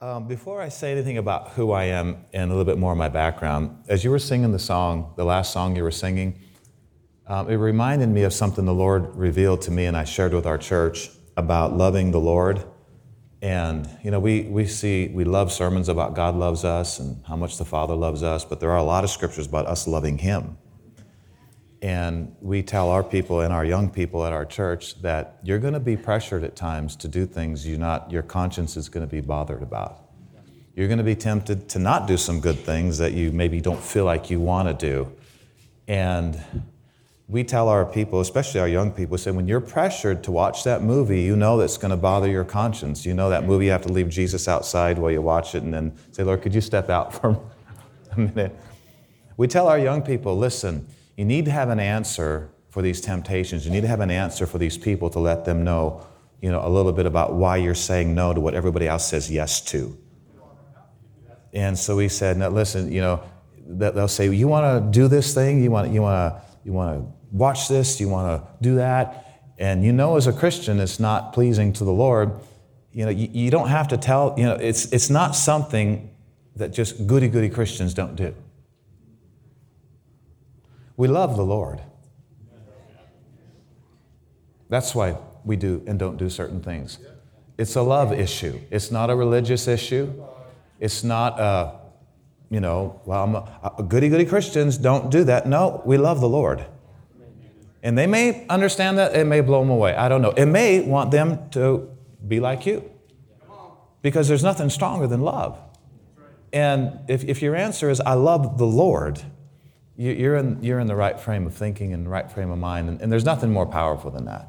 Um, before I say anything about who I am and a little bit more of my background, as you were singing the song, the last song you were singing, um, it reminded me of something the Lord revealed to me and I shared with our church about loving the Lord. And, you know, we, we see, we love sermons about God loves us and how much the Father loves us, but there are a lot of scriptures about us loving Him. And we tell our people and our young people at our church that you're going to be pressured at times to do things you not, your conscience is going to be bothered about. You're going to be tempted to not do some good things that you maybe don't feel like you want to do. And we tell our people, especially our young people, say when you're pressured to watch that movie, you know that's going to bother your conscience. You know that movie, you have to leave Jesus outside while you watch it and then say, Lord, could you step out for a minute? We tell our young people, listen, you need to have an answer for these temptations. You need to have an answer for these people to let them know, you know, a little bit about why you're saying no to what everybody else says yes to. And so we said, now listen, you know, they'll say, you want to do this thing? You want, you want to, you want to watch this? You want to do that? And you know, as a Christian, it's not pleasing to the Lord. You know, you, you don't have to tell, you know, it's, it's not something that just goody goody Christians don't do. We love the Lord. That's why we do and don't do certain things. It's a love issue. It's not a religious issue. It's not a, you know, well, I'm a, a goody goody Christians don't do that. No, we love the Lord. And they may understand that, it may blow them away. I don't know. It may want them to be like you. Because there's nothing stronger than love. And if, if your answer is, I love the Lord, you're in, you're in the right frame of thinking and the right frame of mind, and, and there's nothing more powerful than that.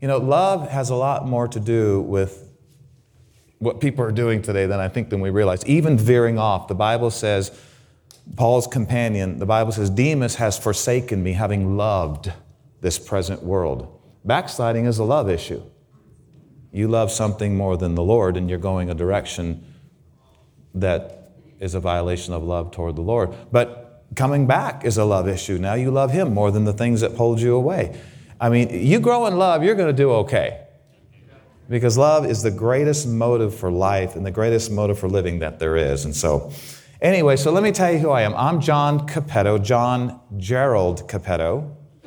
You know, love has a lot more to do with what people are doing today than I think than we realize. Even veering off, the Bible says, Paul's companion, the Bible says, Demas has forsaken me, having loved this present world. Backsliding is a love issue. You love something more than the Lord, and you're going a direction that is a violation of love toward the Lord. But coming back is a love issue. Now you love Him more than the things that pulled you away. I mean, you grow in love, you're going to do okay. Because love is the greatest motive for life and the greatest motive for living that there is. And so, anyway, so let me tell you who I am. I'm John Cappetto, John Gerald Cappetto.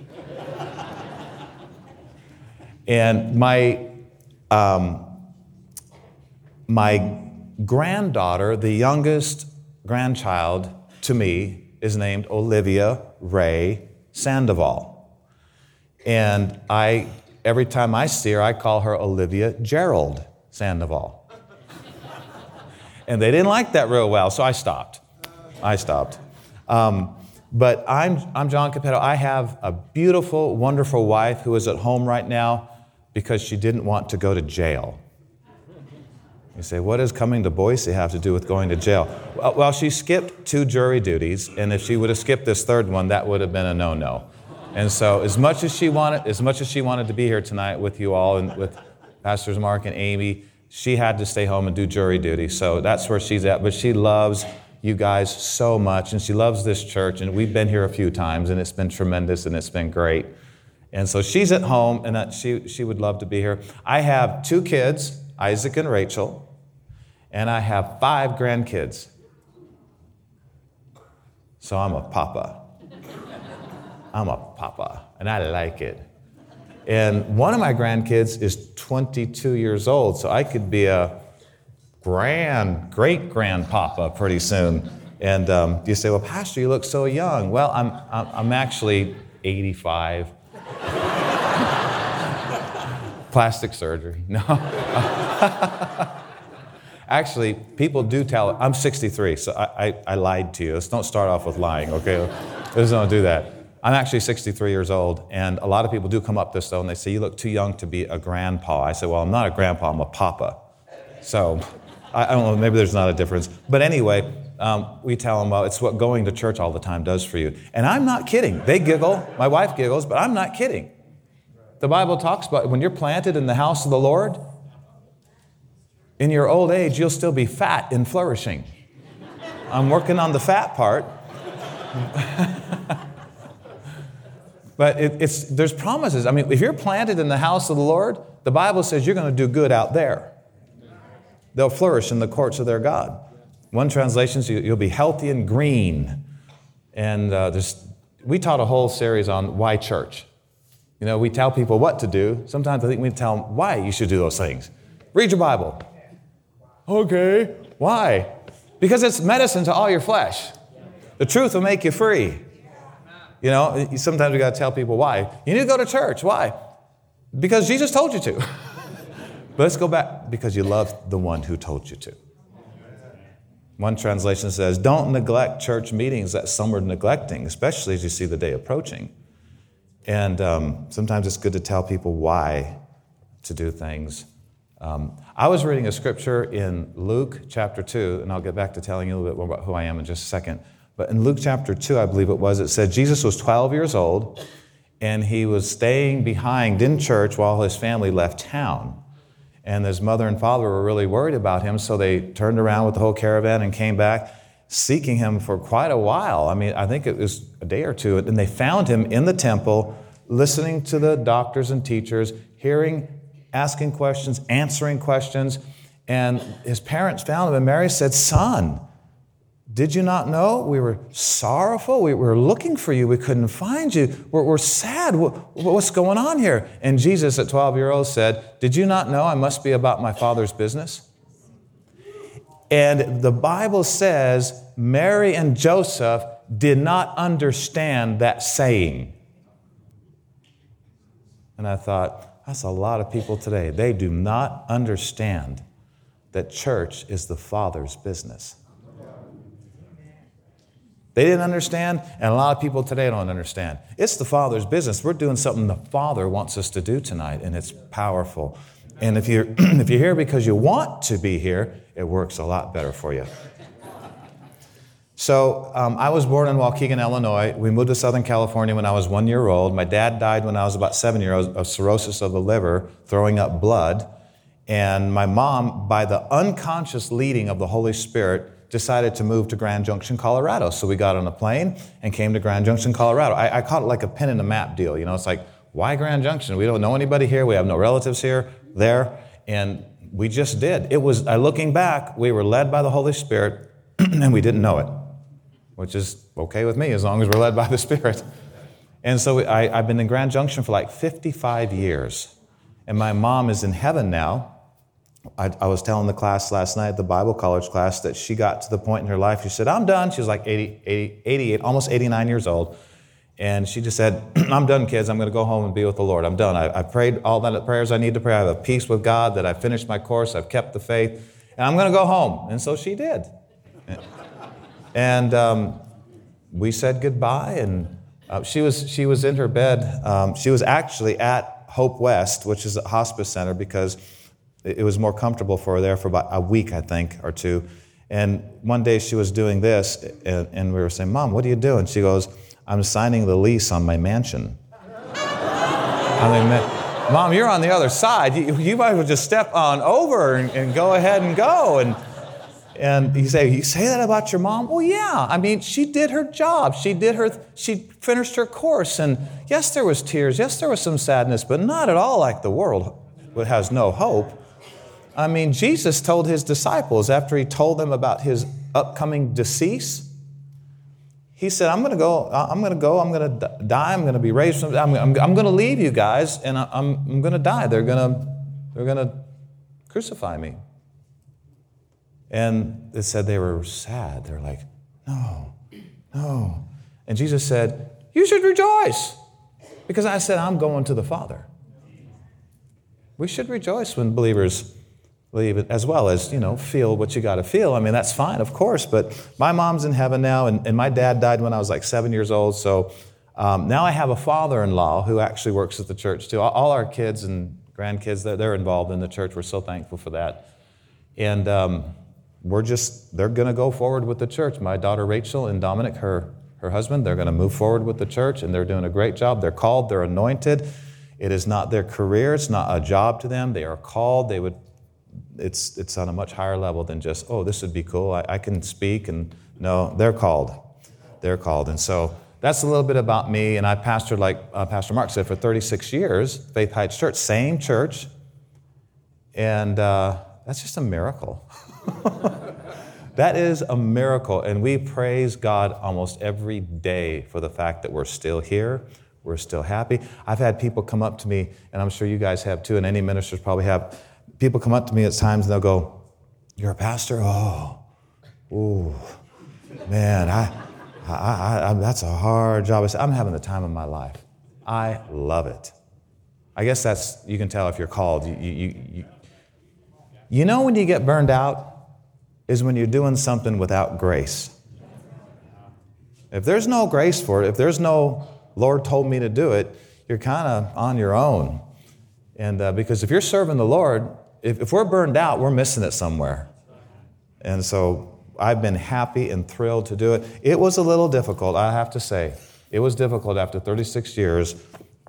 and my, um, my granddaughter, the youngest grandchild to me, is named Olivia Ray Sandoval. And I, every time I see her, I call her Olivia Gerald Sandoval. and they didn't like that real well, so I stopped. I stopped. Um, but I'm, I'm John Cappetto. I have a beautiful, wonderful wife who is at home right now because she didn't want to go to jail. You say, what does coming to Boise have to do with going to jail? Well, she skipped two jury duties, and if she would have skipped this third one, that would have been a no-no. And so, as much as she wanted, as much as she wanted to be here tonight with you all and with Pastors Mark and Amy, she had to stay home and do jury duty. So that's where she's at. But she loves you guys so much, and she loves this church. And we've been here a few times, and it's been tremendous, and it's been great. And so she's at home, and she she would love to be here. I have two kids. Isaac and Rachel, and I have five grandkids. So I'm a papa. I'm a papa, and I like it. And one of my grandkids is 22 years old, so I could be a grand, great grandpapa pretty soon. And um, you say, well, Pastor, you look so young. Well, I'm, I'm actually 85. Plastic surgery. No. Actually, people do tell, I'm 63, so I, I, I, lied to you. Let's don't start off with lying, okay? Let's don't do that. I'm actually 63 years old, and a lot of people do come up this though, and they say, You look too young to be a grandpa. I say, Well, I'm not a grandpa, I'm a papa. So I, I don't know, maybe there's not a difference. But anyway, um, we tell them, Well, it's what going to church all the time does for you. And I'm not kidding. They giggle, my wife giggles, but I'm not kidding. The Bible talks about when you're planted in the house of the Lord, in your old age, you'll still be fat and flourishing. I'm working on the fat part. but it, it's, there's promises. I mean, if you're planted in the house of the Lord, the Bible says you're going to do good out there. they'll flourish in the courts of their God. One translation says you'll be healthy and green. And uh, there's, we taught a whole series on why church. You know, we tell people what to do. Sometimes I think we tell them why you should do those things. Read your Bible. Okay. Why? Because it's medicine to all your flesh. The truth will make you free. You know, sometimes we got to tell people why. You need to go to church. Why? Because Jesus told you to. but let's go back because you love the one who told you to. One translation says, Don't neglect church meetings that some are neglecting, especially as you see the day approaching. And um, sometimes it's good to tell people why to do things. Um, I was reading a scripture in Luke chapter 2, and I'll get back to telling you a little bit more about who I am in just a second. But in Luke chapter 2, I believe it was, it said Jesus was 12 years old and he was staying behind in church while his family left town. And his mother and father were really worried about him, so they turned around with the whole caravan and came back seeking him for quite a while. I mean, I think it was a day or two. And they found him in the temple, listening to the doctors and teachers, hearing, asking questions, answering questions. And his parents found him, and Mary said, Son, did you not know? We were sorrowful. We were looking for you. We couldn't find you. We're, we're sad. what's going on here? And Jesus, at 12 years old, said, Did you not know I must be about my Father's business? And the Bible says Mary and Joseph did not understand that saying. And I thought, that's a lot of people today. They do not understand that church is the Father's business. They didn't understand, and a lot of people today don't understand. It's the Father's business. We're doing something the Father wants us to do tonight, and it's powerful. And if you're, if you're here because you want to be here, it works a lot better for you. So, um, I was born in Waukegan, Illinois. We moved to Southern California when I was one year old. My dad died when I was about seven years old of cirrhosis of the liver, throwing up blood. And my mom, by the unconscious leading of the Holy Spirit, decided to move to Grand Junction, Colorado. So we got on a plane and came to Grand Junction, Colorado. I, I caught it like a pin in the map deal. You know, it's like, why Grand Junction? We don't know anybody here. We have no relatives here, there. And we just did. It was, looking back, we were led by the Holy Spirit and we didn't know it, which is okay with me as long as we're led by the Spirit. And so I, I've been in Grand Junction for like 55 years. And my mom is in heaven now I, I, was telling the class last night, the Bible college class, that she got to the point in her life, she said, I'm done. She was like 80, 80, 88, almost 89 years old. And she just said, I'm done, kids. I'm going to go home and be with the Lord. I'm done. I, I prayed all the prayers I need to pray. I have a peace with God, that I finished my course, I've kept the faith, and I'm going to go home. And so she did. And um, we said goodbye, and uh, she, was, she was in her bed. Um, she was actually at Hope West, which is a hospice center, because it was more comfortable for her there for about a week, I think, or two. And one day she was doing this, and, and we were saying, Mom, what are you doing? She goes, I'm signing the lease on my mansion. I mean, Mom, you're on the other side. You, you might as well just step on over and, and go ahead and go. And, and you say, You say that about your mom? Well, yeah. I mean, she did her job. She did her, she finished her course. And yes, there was tears. Yes, there was some sadness, but not at all like the world has no hope. I mean, Jesus told his disciples after he told them about his upcoming decease, he said, I'm going to go, I'm going to go, I'm going to die, I'm going to be raised from, I'm, I'm, I'm going to leave you guys, and I'm, I'm going to die. They're going to, they're going to crucify me. And it said they were sad. They're like, no, no. And Jesus said, You should rejoice because I said, I'm going to the Father. We should rejoice when believers leave as well as you know feel what you got to feel i mean that's fine of course but my mom's in heaven now and, and my dad died when i was like seven years old so um, now i have a father-in-law who actually works at the church too all, our kids and grandkids they're, they're, involved in the church we're so thankful for that and um, we're just they're going to go forward with the church my daughter rachel and dominic her her husband they're going to move forward with the church and they're doing a great job they're called they're anointed it is not their career it's not a job to them they are called they would it's, it's on a much higher level than just, oh, this would be cool. I, I can speak. And no, they're called. They're called. And so that's a little bit about me. And I pastored, like uh, Pastor Mark said, for 36 years, Faith Heights Church, same church. And uh, that's just a miracle. that is a miracle. And we praise God almost every day for the fact that we're still here. We're still happy. I've had people come up to me, and I'm sure you guys have too, and any ministers probably have. People come up to me at times and they'll go, You're a pastor? Oh, ooh, man, I, I, I, that's a hard job. I say, I'm having the time of my life. I love it. I guess that's, you can tell if you're called. You, you, you, you know when you get burned out is when you're doing something without grace. If there's no grace for it, if there's no Lord told me to do it, you're kind of on your own. And uh, because if you're serving the Lord, if, if we're burned out, we're missing it somewhere. And so I've been happy and thrilled to do it. It was a little difficult, I have to say. It was difficult after 36 years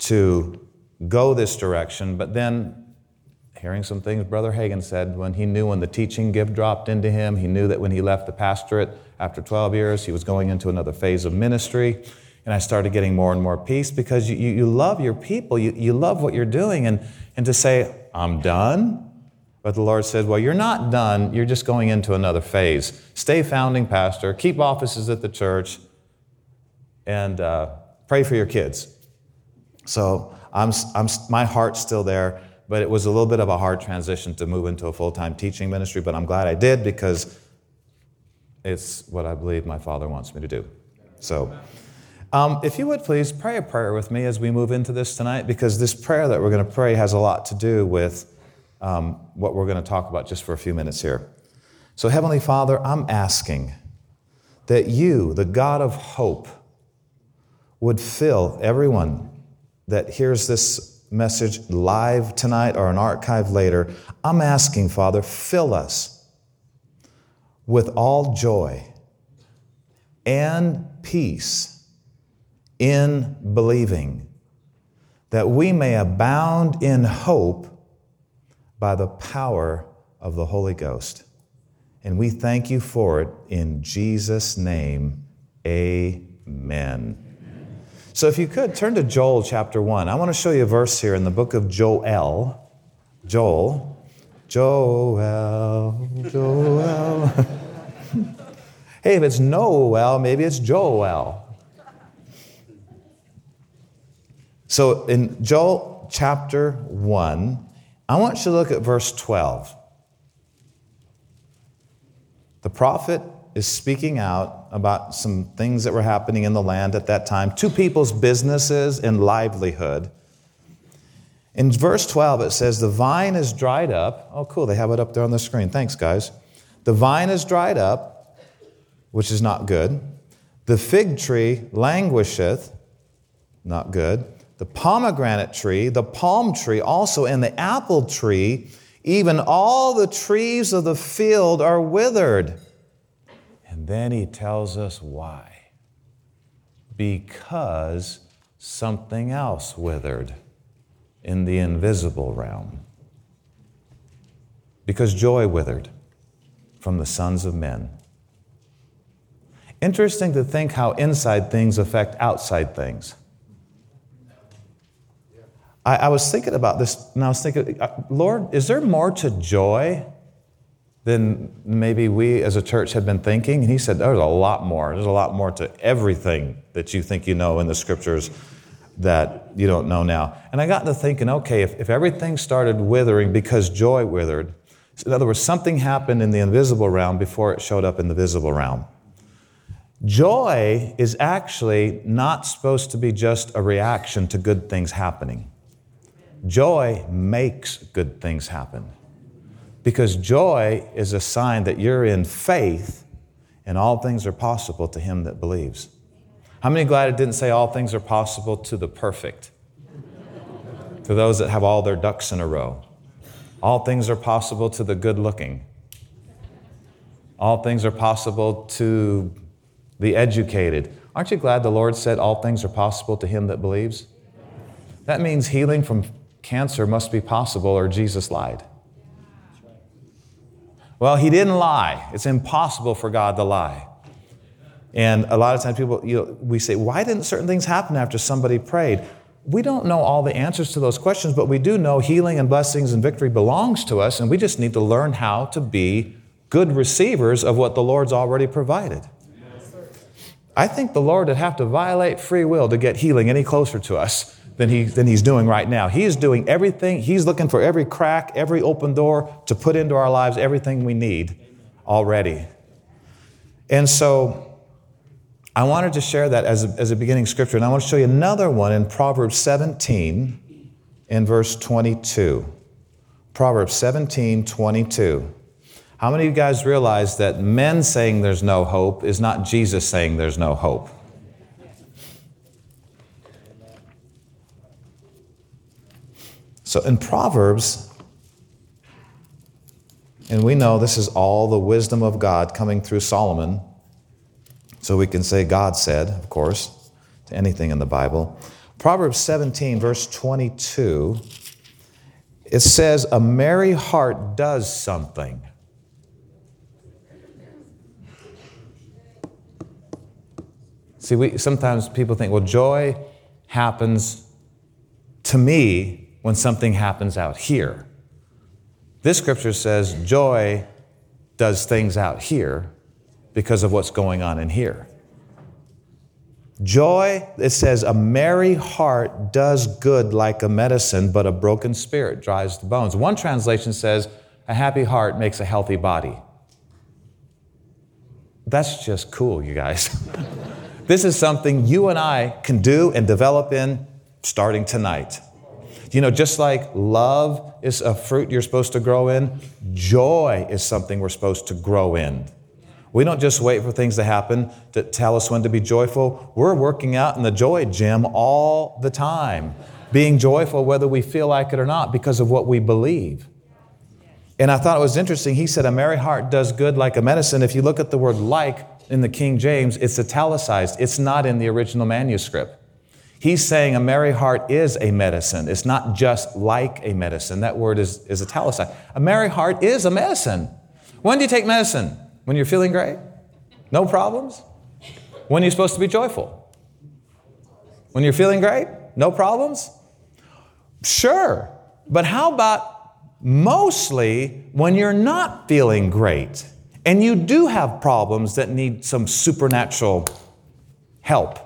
to go this direction, but then hearing some things Brother Hagin said when he knew when the teaching gift dropped into him, he knew that when he left the pastorate after 12 years, he was going into another phase of ministry. And I started getting more and more peace because you, you, you love your people, you, you love what you're doing. And, and to say, I'm done, but the Lord said, Well, you're not done, you're just going into another phase. Stay founding pastor, keep offices at the church, and uh, pray for your kids. So I'm, I'm, my heart's still there, but it was a little bit of a hard transition to move into a full time teaching ministry, but I'm glad I did because it's what I believe my Father wants me to do. So, um, if you would please pray a prayer with me as we move into this tonight, because this prayer that we're going to pray has a lot to do with um, what we're going to talk about just for a few minutes here. So, Heavenly Father, I'm asking that you, the God of hope, would fill everyone that hears this message live tonight or an archive later, I'm asking, Father, fill us with all joy and peace in believing, that we may abound in hope by the power of the Holy Ghost. And we thank you for it in Jesus' name. Amen. So, if you could turn to Joel chapter 1. I want to show you a verse here in the book of Joel. Joel. Joel. Joel. hey, if it's Noel, maybe it's Joel. So, in Joel chapter 1, I want you to look at verse 12. The prophet is speaking out about some things that were happening in the land at that time to people's businesses and livelihood. In verse 12, it says, The vine is dried up. Oh, cool, they have it up there on the screen. Thanks, guys. The vine is dried up, which is not good. The fig tree languisheth, not good. The pomegranate tree, the palm tree also, and the apple tree, even all the trees of the field are withered. Then he tells us why. Because something else withered in the invisible realm. Because joy withered from the sons of men. Interesting to think how inside things affect outside things. I, I was thinking about this, and I was thinking, uh, Lord, is there more to joy than maybe we as a church had been thinking. And he said, There's a lot more. There's a lot more to everything that you think you know in the scriptures that you don't know now. And I got to thinking, okay, if, if everything started withering because joy withered, in other words, something happened in the invisible realm before it showed up in the visible realm. Joy is actually not supposed to be just a reaction to good things happening. Joy makes good things happen. Because joy is a sign that you're in faith and all things are possible to him that believes. How many glad it didn't say all things are possible to the perfect? to those that have all their ducks in a row. All things are possible to the good looking. All things are possible to the educated. Aren't you glad the Lord said all things are possible to him that believes? That means healing from cancer must be possible or Jesus lied. Well, he didn't lie. It's impossible for God to lie. And a lot of times people, you know, we say, why didn't certain things happen after somebody prayed? we don't know all the answers to those questions, but we do know healing and blessings and victory belongs to us, and we just need to learn how to be good receivers of what the Lord's already provided. I think the Lord would have to violate free will to get healing any closer to us than, he, than He's doing right now. He's doing everything, He's looking for every crack, every open door to put into our lives everything we need already. And so I wanted to share that as a, as a beginning scripture. And I want to show you another one in Proverbs 17 in verse 22. Proverbs 17, 22. How many of you guys realize that men saying there's no hope is not Jesus saying there's no hope? So in Proverbs, and we know this is all the wisdom of God coming through Solomon, so we can say God said, of course, to anything in the Bible. Proverbs 17, verse 22, it says, A merry heart does something. See, we, sometimes people think, well, joy happens to me when something happens out here. This scripture says joy does things out here because of what's going on in here. Joy, it says, a merry heart does good like a medicine, but a broken spirit dries the bones. One translation says, a happy heart makes a healthy body. That's just cool, you guys. This is something you and I can do and develop in starting tonight. You know, just like love is a fruit you're supposed to grow in, joy is something we're supposed to grow in. We don't just wait for things to happen to tell us when to be joyful. We're working out in the joy gym all the time, being joyful whether we feel like it or not because of what we believe. And I thought it was interesting. He said, A merry heart does good like a medicine. If you look at the word like, in the King James, it's italicized. It's not in the original manuscript. He's saying a merry heart is a medicine. It's not just like a medicine. That word is, is italicized. A merry heart is a medicine. When do you take medicine? When you're feeling great? No problems? When are you supposed to be joyful? When you're feeling great? No problems? Sure. But how about mostly when you're not feeling great? and you do have problems that need some supernatural help,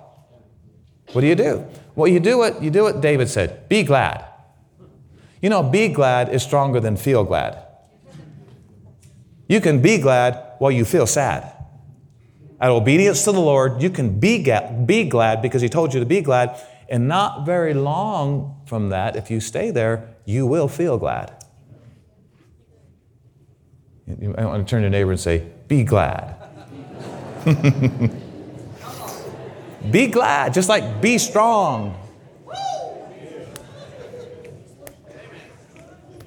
what do you do? Well, you do what you do what David said, be glad. You know, be glad is stronger than feel glad. You can be glad while you feel sad. At obedience to the Lord, you can be, be glad because He told you to be glad. And not very long from that, if you stay there, you will feel glad. I want to turn to your neighbor and say, Be glad. be glad, just like be strong.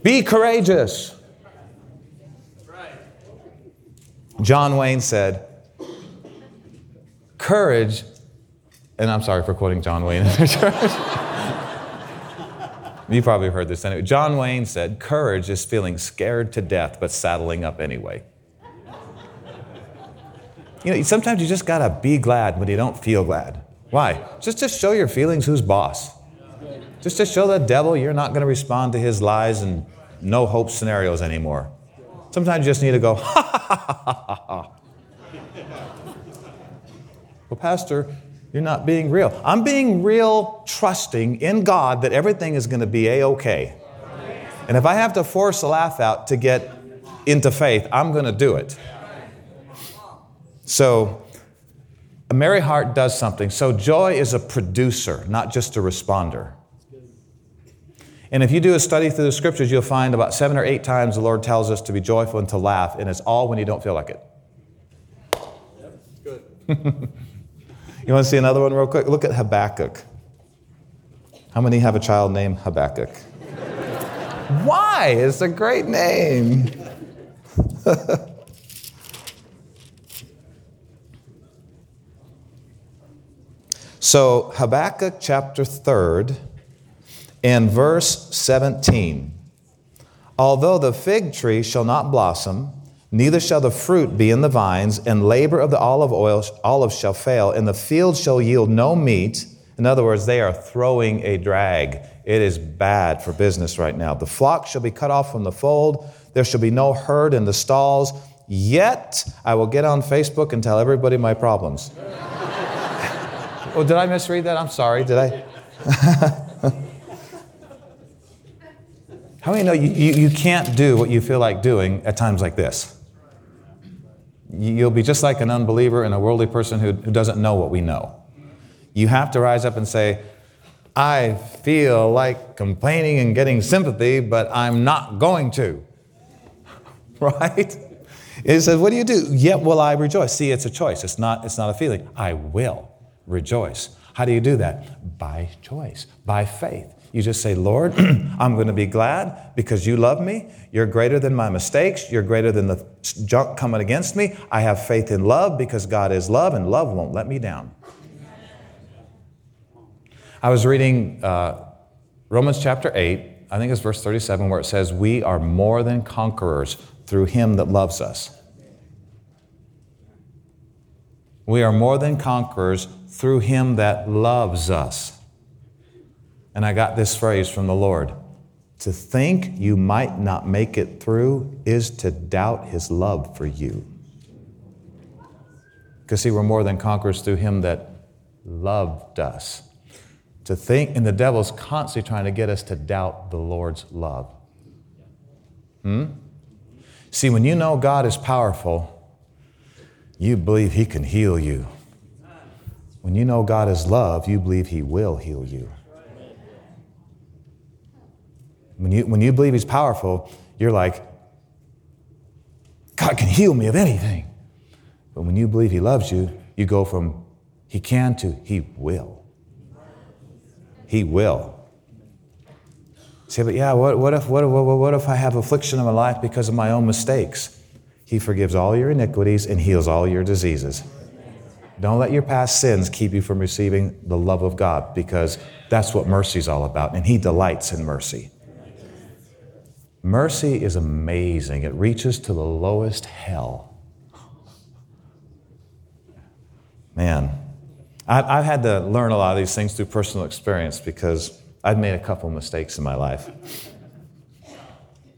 Be courageous. John Wayne said, Courage, and I'm sorry for quoting John Wayne in the church. You probably heard this anyway. John Wayne said, Courage is feeling scared to death, but saddling up anyway. You know, sometimes you just gotta be glad when you don't feel glad. Why? Just to show your feelings who's boss. Just to show the devil you're not gonna respond to his lies and no hope scenarios anymore. Sometimes you just need to go, ha ha ha ha ha. Well, Pastor, you're not being real. I'm being real, trusting in God that everything is going to be A OK. And if I have to force a laugh out to get into faith, I'm going to do it. So, a merry heart does something. So, joy is a producer, not just a responder. And if you do a study through the scriptures, you'll find about seven or eight times the Lord tells us to be joyful and to laugh, and it's all when you don't feel like it. Yep, good. You want to see another one real quick? Look at Habakkuk. How many have a child named Habakkuk? Why? It's a great name. so, Habakkuk chapter 3rd and verse 17. Although the fig tree shall not blossom, Neither shall the fruit be in the vines, and labor of the olive oil olive shall fail, and the field shall yield no meat, In other words, they are throwing a drag. It is bad for business right now. The flock shall be cut off from the fold. There shall be no herd in the stalls. Yet I will get on Facebook and tell everybody my problems. Oh, did I misread that? I'm sorry. Did I? How many know you, you, you, can't do what you feel like doing at times like this? You'll be just like an unbeliever and a worldly person who, who doesn't know what we know. You have to rise up and say, I feel like complaining and getting sympathy, but I'm not going to. right? It says, What do you do? Yet will I rejoice. See, it's a choice. It's not, it's not a feeling. I will rejoice. How do you do that? By choice, by faith. You just say, Lord, I'm going to be glad because you love me. You're greater than my mistakes. You're greater than the junk coming against me. I have faith in love because God is love and love won't let me down. I was reading uh, Romans chapter 8, I think it's verse 37, where it says, We are more than conquerors through him that loves us. We are more than conquerors through him that loves us. And I got this phrase from the Lord To think you might not make it through is to doubt his love for you. Because, see, we're more than conquerors through him that loved us. To think, and the devil's constantly trying to get us to doubt the Lord's love. Hmm? See, when you know God is powerful, you believe he can heal you. When you know God is love, you believe he will heal you. When you, when you believe He's powerful, you're like, God can heal me of anything. But when you believe He loves you, you go from He can to He will. He will. Say, but yeah, what, what, if, what, what, what if I have affliction in my life because of my own mistakes? He forgives all your iniquities and heals all your diseases. Don't let your past sins keep you from receiving the love of God because that's what mercy is all about, and He delights in mercy. Mercy is amazing, it reaches to the lowest hell. Man, I've had to learn a lot of these things through personal experience because I've made a couple mistakes in my life.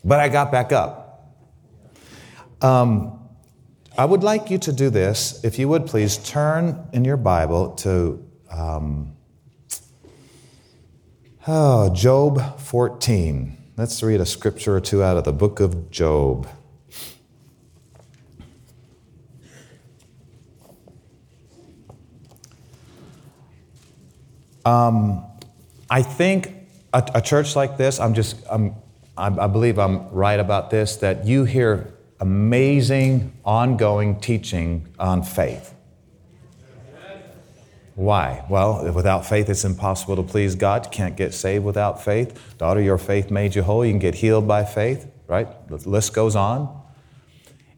But I got back up. Um, I would like you to do this. If you would please turn in your Bible to um, oh, Job 14. Let's read a scripture or two out of the book of Job. Um, I think a, a, church like this, I'm just, I'm, I believe I'm right about this, that you hear amazing, ongoing teaching on faith. Why? Well, without faith, it's impossible to please God. You can't get saved without faith. Daughter, your faith made you whole. You can get healed by faith, right? The list goes on.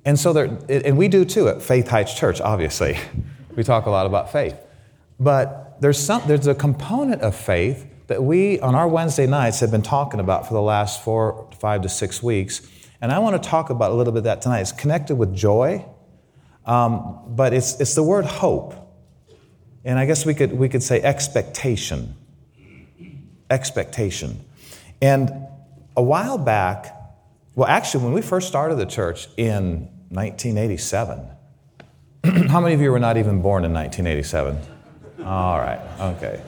And so there, and we do too at Faith Heights Church, obviously. We talk a lot about faith. But there's, some, there's a component of faith that we, on our Wednesday nights, have been talking about for the last four, five to six weeks. And I want to talk about a little bit of that tonight. It's connected with joy, um, but it's, it's the word hope. And I guess we could, we could say expectation. Expectation. And a while back, well, actually, when we first started the church in 1987, how many of you were not even born in 1987? All right, okay.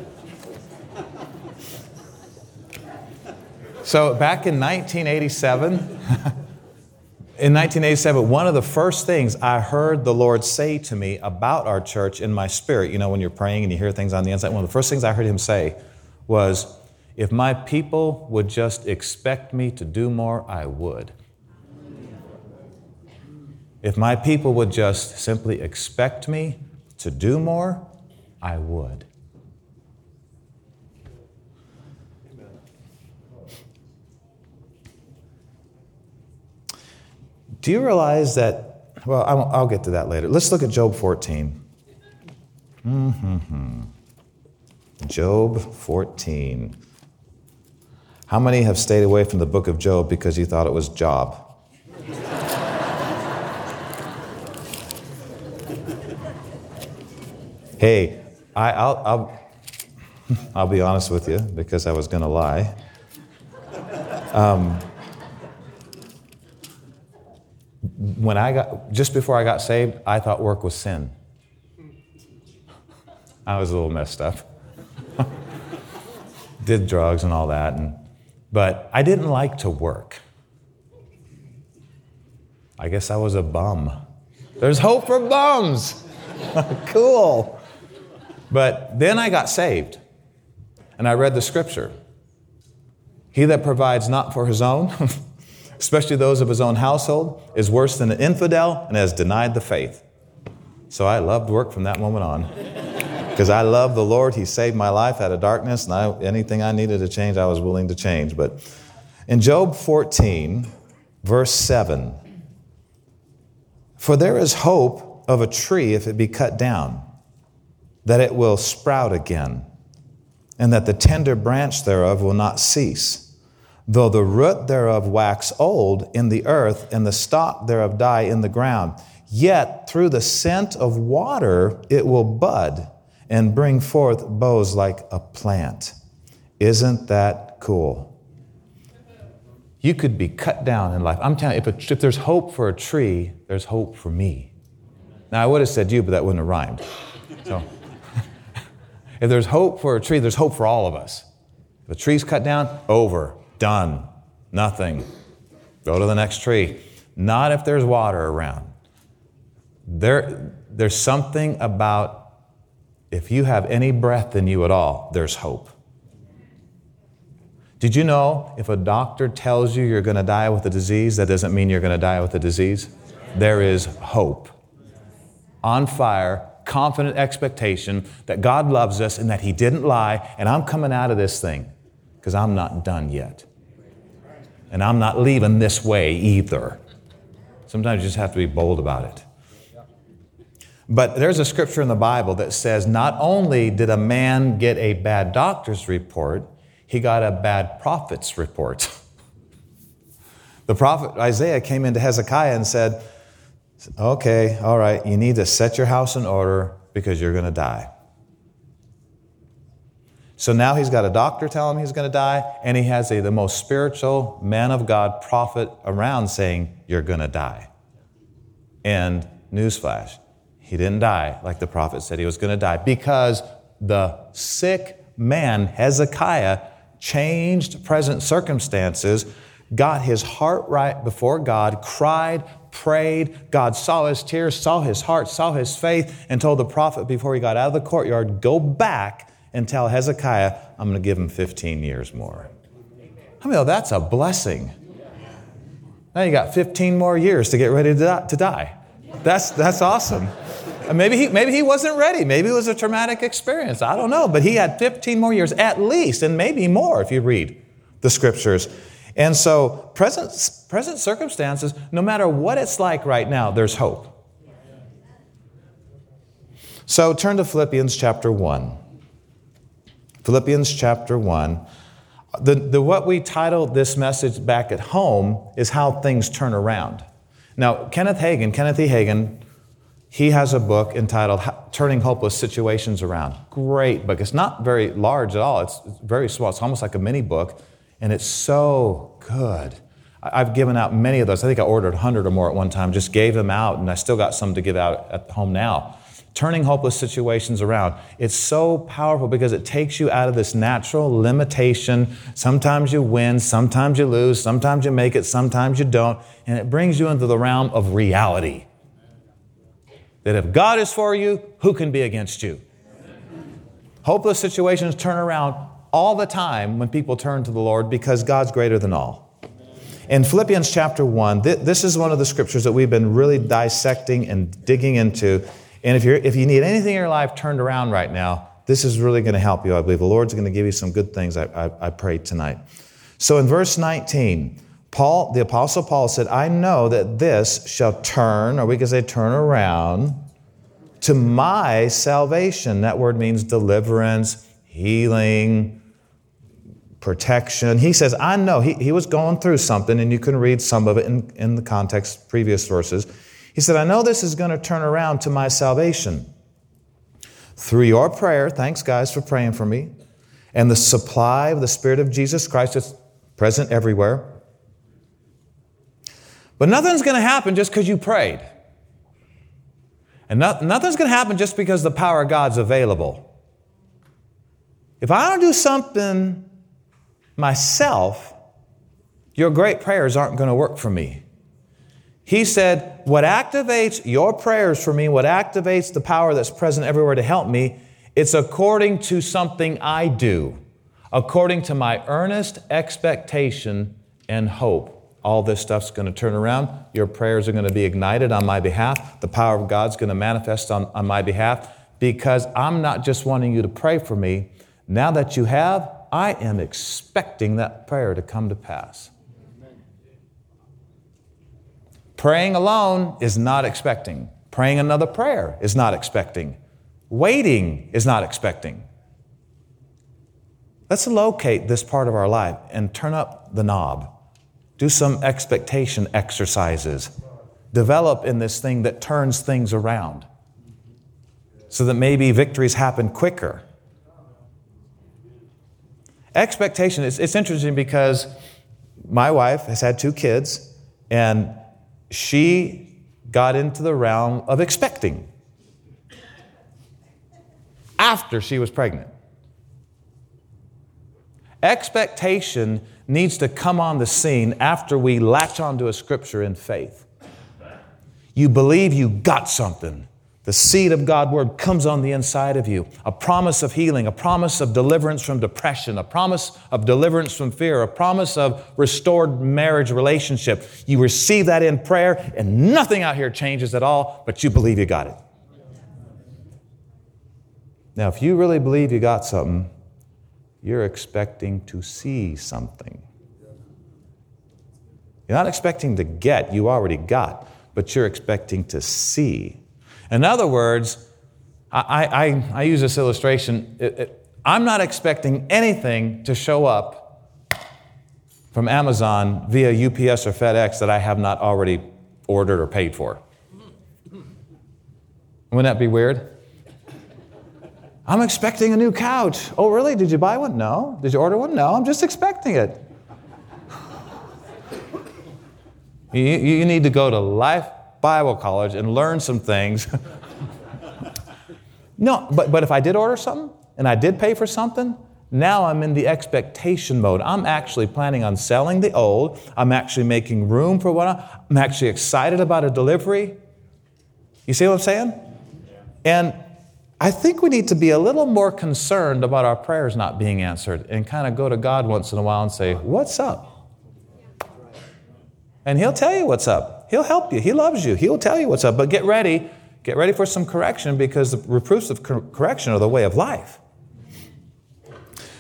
So back in 1987, in 1987, one of the first things I heard the Lord say to me about our church in my spirit, you know, when you're praying and you hear things on the inside, one of the first things I heard Him say was, If my people would just expect me to do more, I would. If my people would just simply expect me to do more, I would. Do you realize that? Well, I'll get to that later. Let's look at Job 14. Mm-hmm. Job 14. How many have stayed away from the book of Job because you thought it was Job? hey, I, will I'll be honest with you because I was going to lie. Um, when I got, just before I got saved, I thought work was sin. I was a little messed up. Did drugs and all that. And, but I didn't like to work. I guess I was a bum. There's hope for bums. cool. But then I got saved and I read the scripture. He that provides not for his own, especially those of his own household, is worse than an infidel and has denied the faith. So I loved work from that moment on. Because I love the Lord. He saved my life out of darkness, and I, anything I needed to change, I was willing to change. But in Job 14, verse 7, for there is hope of a tree if it be cut down, that it will sprout again, and that the tender branch thereof will not cease. Though the root thereof wax old in the earth, and the stock thereof die in the ground, yet through the scent of water it will bud and bring forth boughs like a plant. Isn't that cool? You could be cut down in life. I'm telling you, if, a, if there's hope for a tree, there's hope for me. Now, I would have said you, but that wouldn't have rhymed. So, if there's hope for a tree, there's hope for all of us. If a tree's cut down, over. Done. Nothing. Go to the next tree. Not if there's water around. There, there's something about if you have any breath in you at all, there's hope. Did you know if a doctor tells you you're going to die with a disease, that doesn't mean you're going to die with a disease? There is hope. On fire, confident expectation that God loves us and that He didn't lie, and I'm coming out of this thing because I'm not done yet. And I'm not leaving this way either. Sometimes you just have to be bold about it. But there's a scripture in the Bible that says not only did a man get a bad doctor's report, he got a bad prophet's report. the prophet Isaiah came into Hezekiah and said, Okay, all right, you need to set your house in order because you're going to die. So now he's got a doctor tell him he's going to die, and he has a, the most spiritual man of God prophet around saying, You're going to die. And newsflash, he didn't die like the prophet said he was going to die because the sick man, Hezekiah, changed present circumstances, got his heart right before God, cried, prayed. God saw his tears, saw his heart, saw his faith, and told the prophet before he got out of the courtyard, Go back and tell Hezekiah, I'm going to give him 15 years more. I mean, oh, that's a blessing. Now you got 15 more years to get ready to die. That's, that's awesome. Maybe he, maybe he wasn't ready. Maybe it was a traumatic experience. I don't know. But he had 15 more years at least, and maybe more if you read the scriptures. And so, present, present circumstances, no matter what it's like right now, there's hope. So, turn to Philippians chapter 1. Philippians chapter 1. The, the, what we titled this message back at home is How Things Turn Around. Now, Kenneth Hagin, Kenneth E. Hagin, he has a book entitled Turning Hopeless Situations Around. Great book. It's not very large at all, it's, it's very small. It's almost like a mini book, and it's so good. I've given out many of those. I think I ordered 100 or more at one time, just gave them out, and I still got some to give out at home now turning hopeless situations around. It's so powerful because it takes you out of this natural limitation. Sometimes you win, sometimes you lose, sometimes you make it, sometimes you don't, and it brings you into the realm of reality. That if God is for you, who can be against you? Hopeless situations turn around all the time when people turn to the Lord because God's greater than all. In Philippians chapter 1, this is one of the scriptures that we've been really dissecting and digging into and if, you're, if you need anything in your life turned around right now, this is really going to help you. I believe the Lord's going to give you some good things, I, I, I pray tonight. So in verse 19, Paul, the Apostle Paul said, I know that this shall turn, or we could say turn around, to my salvation. That word means deliverance, healing, protection. He says, I know. He, he was going through something, and you can read some of it in, in the context, previous verses. He said, I know this is going to turn around to my salvation. Through your prayer, thanks guys for praying for me, and the supply of the Spirit of Jesus Christ is present everywhere. But nothing's going to happen just because you prayed. And not, nothing's going to happen just because the power of God's available. If I don't do something myself, your great prayers aren't going to work for me. He said, What activates your prayers for me, what activates the power that's present everywhere to help me, it's according to something I do, according to my earnest expectation and hope. All this stuff's going to turn around. Your prayers are going to be ignited on my behalf. The power of God's going to manifest on, on my behalf because I'm not just wanting you to pray for me. Now that you have, I am expecting that prayer to come to pass. Praying alone is not expecting. Praying another prayer is not expecting. Waiting is not expecting. Let's locate this part of our life and turn up the knob. Do some expectation exercises. Develop in this thing that turns things around so that maybe victories happen quicker. Expectation, it's, it's interesting because my wife has had two kids and she got into the realm of expecting after she was pregnant. Expectation needs to come on the scene after we latch onto a scripture in faith. You believe you got something. The seed of God's word comes on the inside of you. A promise of healing, a promise of deliverance from depression, a promise of deliverance from fear, a promise of restored marriage relationship. You receive that in prayer, and nothing out here changes at all, but you believe you got it. Now, if you really believe you got something, you're expecting to see something. You're not expecting to get, you already got, but you're expecting to see. In other words, I, I, I use this illustration. It, it, I'm not expecting anything to show up from Amazon via UPS or FedEx that I have not already ordered or paid for. Wouldn't that be weird? I'm expecting a new couch. Oh, really? Did you buy one? No. Did you order one? No. I'm just expecting it. you, you need to go to Life Bible College and learn some things. no, but, but if I did order something and I did pay for something, now I'm in the expectation mode. I'm actually planning on selling the old. I'm actually making room for what I, I'm actually excited about a delivery. You see what I'm saying? And I think we need to be a little more concerned about our prayers not being answered and kind of go to God once in a while and say, What's up? And He'll tell you what's up. He'll help you. He loves you. He'll tell you what's up. But get ready. Get ready for some correction because the reproofs of correction are the way of life.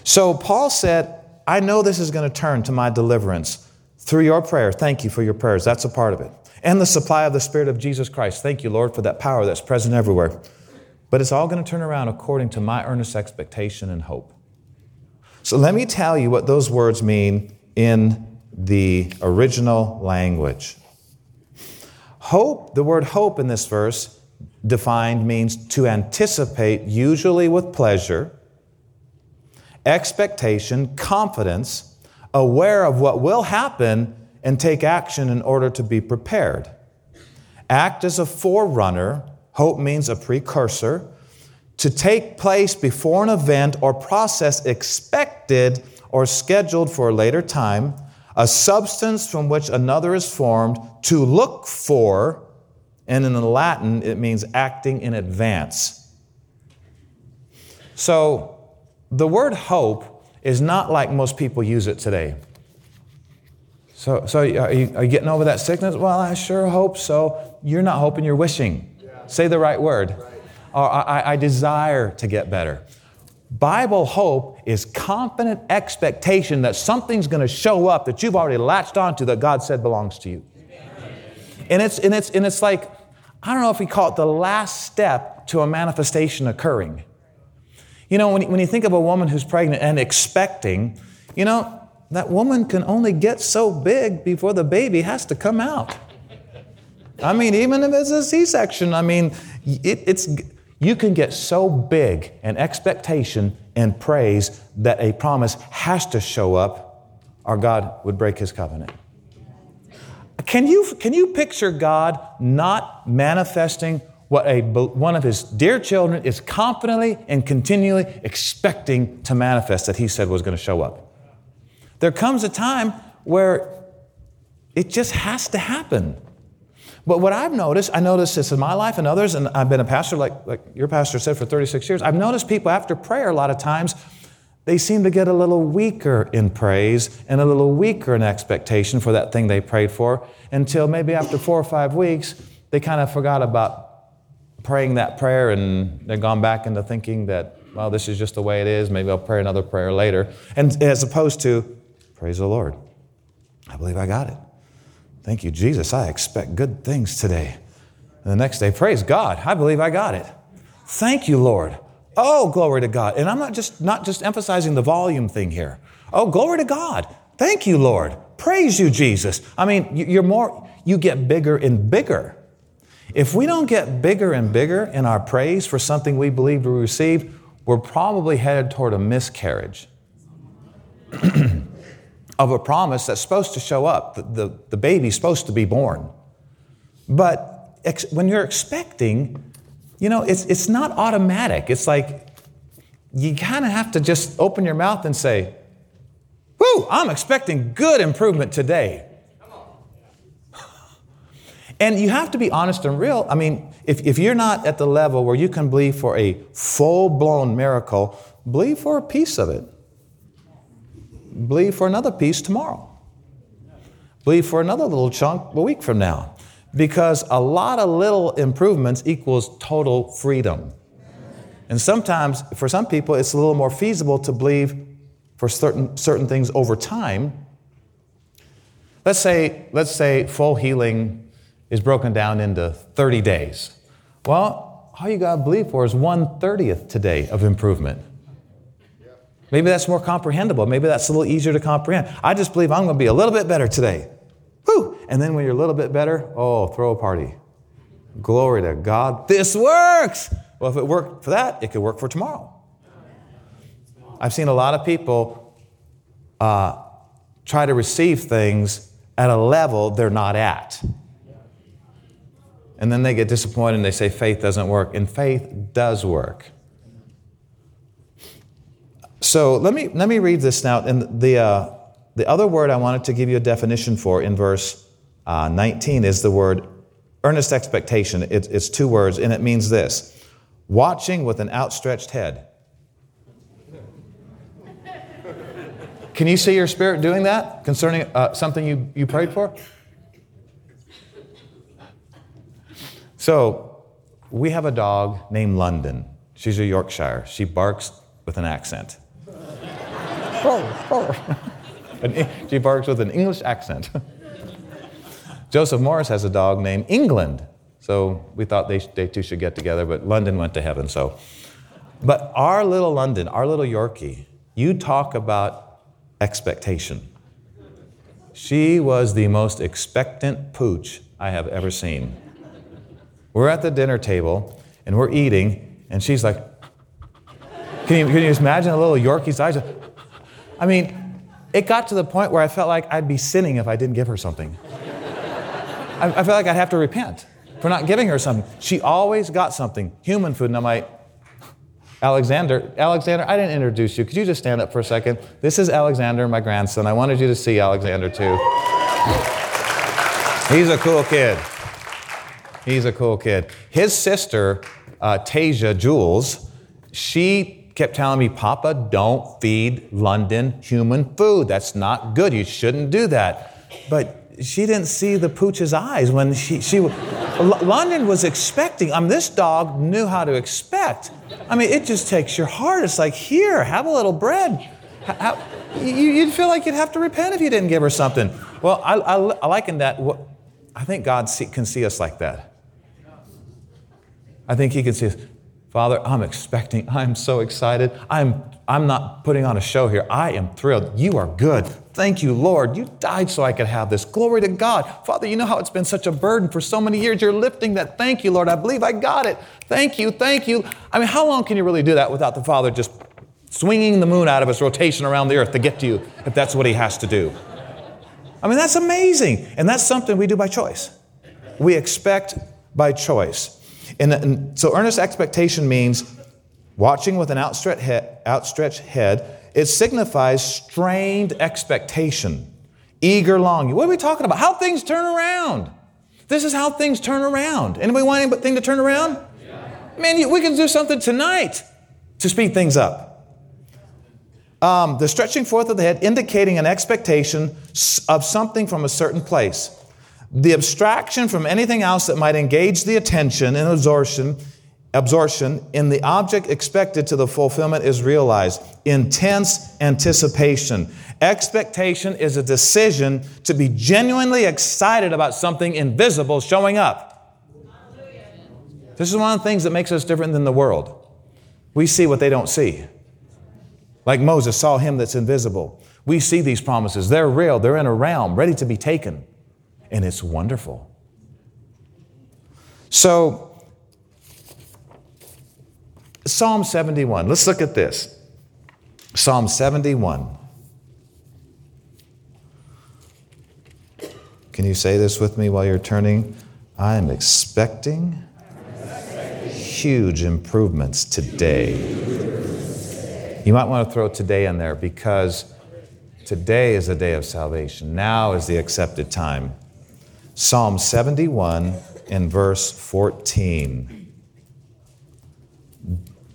So Paul said, I know this is going to turn to my deliverance through your prayer. Thank you for your prayers. That's a part of it. And the supply of the Spirit of Jesus Christ. Thank you, Lord, for that power that's present everywhere. But it's all going to turn around according to my earnest expectation and hope. So let me tell you what those words mean in the original language. Hope, the word hope in this verse defined means to anticipate, usually with pleasure, expectation, confidence, aware of what will happen, and take action in order to be prepared. Act as a forerunner Hope means a precursor. To take place before an event or process expected or scheduled for a later time, a substance from which another is formed, to look for, and in the Latin, it means acting in advance. So, the word hope is not like most people use it today. So, so are, you, are you getting over that sickness? Well, I sure hope so. You're not hoping, you're wishing. Say the right word. Or I, I desire to get better. Bible hope is confident expectation that something's going to show up that you've already latched onto that God said belongs to you. And it's, and, it's, and it's like, I don't know if we call it the last step to a manifestation occurring. You know, when when you think of a woman who's pregnant and expecting, you know, that woman can only get so big before the baby has to come out. I mean, even if it's a C section, I mean, it, it's, you can get so big an expectation and praise that a promise has to show up or God would break his covenant. Can you, can you picture God not manifesting what a, one of his dear children is confidently and continually expecting to manifest that he said was going to show up? There comes a time where it just has to happen. But what I've noticed, I noticed this in my life and others, and I've been a pastor, like, like your pastor said, for 36 years. I've noticed people after prayer a lot of times, they seem to get a little weaker in praise and a little weaker in expectation for that thing they prayed for until maybe after four or five weeks, they kind of forgot about praying that prayer and they're gone back into thinking that, well, this is just the way it is. Maybe I'll pray another prayer later. And as opposed to, praise the Lord. I believe I got it. Thank you, Jesus. I expect good things today. And the next day, praise God. I believe I got it. Thank you, Lord. Oh, glory to God. And I'm not just not just emphasizing the volume thing here. Oh, glory to God. Thank you, Lord. Praise you, Jesus. I mean, you're more you get bigger and bigger. If we don't get bigger and bigger in our praise for something we believe we received, we're probably headed toward a miscarriage. of a promise that's supposed to show up. The, the, the baby's supposed to be born. But ex- when you're expecting, you know, it's, it's not automatic. It's like you kind of have to just open your mouth and say, Whoo, I'm expecting good improvement today. And you have to be honest and real. I mean, if, if you're not at the level where you can believe for a full blown miracle, believe for a piece of it. Believe for another piece tomorrow. Believe for another little chunk a week from now. Because a lot of little improvements equals total freedom. And sometimes, for some people, it's a little more feasible to believe for certain, certain things over time. Let's say, let's say full healing is broken down into 30 days. Well, all you got to believe for is 1 30th today of improvement. Maybe that's more comprehensible. Maybe that's a little easier to comprehend. I just believe I'm going to be a little bit better today. Whew. And then when you're a little bit better, oh, throw a party. Glory to God. This works. Well, if it worked for that, it could work for tomorrow. I've seen a lot of people uh, try to receive things at a level they're not at. And then they get disappointed and they say faith doesn't work. And faith does work. So let me, let me read this now. And the, uh, the other word I wanted to give you a definition for in verse uh, 19 is the word earnest expectation. It, it's two words, and it means this watching with an outstretched head. Can you see your spirit doing that concerning uh, something you, you prayed for? So, we have a dog named London. She's a Yorkshire. She barks with an accent. She barks with an English accent. Joseph Morris has a dog named England. So we thought they, they two should get together, but London went to heaven. So, but our little London, our little Yorkie, you talk about expectation. She was the most expectant pooch I have ever seen. We're at the dinner table and we're eating, and she's like, can you, can you imagine a little Yorkie's eyes? I mean, it got to the point where I felt like I'd be sinning if I didn't give her something. I, I felt like I'd have to repent for not giving her something. She always got something, human food, and I'm like, Alexander, Alexander, I didn't introduce you. Could you just stand up for a second? This is Alexander, my grandson. I wanted you to see Alexander too. He's a cool kid. He's a cool kid. His sister, uh, Tasia Jules, she kept telling me, Papa, don't feed London human food. That's not good. You shouldn't do that. But she didn't see the pooch's eyes when she, she London was expecting. I mean, this dog knew how to expect. I mean, it just takes your heart. It's like, here, have a little bread. How, you, would feel like you'd have to repent if you didn't give her something. Well, I, I, I liken that. I think God see, can see us like that. I think He can see us. Father, I'm expecting, I'm so excited. I'm, I'm not putting on a show here. I am thrilled. You are good. Thank you, Lord. You died so I could have this. Glory to God. Father, you know how it's been such a burden for so many years. You're lifting that. Thank you, Lord. I believe I got it. Thank you. Thank you. I mean, how long can you really do that without the Father just swinging the moon out of its rotation around the earth to get to you if that's what he has to do. I mean, that's amazing. And that's something we do by choice. We expect by choice. And, and so earnest expectation means watching with an outstretched head, outstretched head. It signifies strained expectation, eager longing. What are we talking about? How things turn around. This is how things turn around. Anybody want anything to turn around? Yeah. Man, we can do something tonight to speed things up. Um, the stretching forth of the head indicating an expectation of something from a certain place. The abstraction from anything else that might engage the attention and absorption, absorption in the object expected to the fulfillment is realized. Intense anticipation. Expectation is a decision to be genuinely excited about something invisible showing up. This is one of the things that makes us different than the world. We see what they don't see. Like Moses saw him that's invisible. We see these promises. They're real, they're in a realm ready to be taken and it's wonderful. So, Psalm 71, let's look at this. Psalm 71. Can you say this with me while you're turning? I am expecting huge improvements today. You might want to throw today in there because today is a day of salvation. Now is the accepted time. Psalm 71 and verse 14.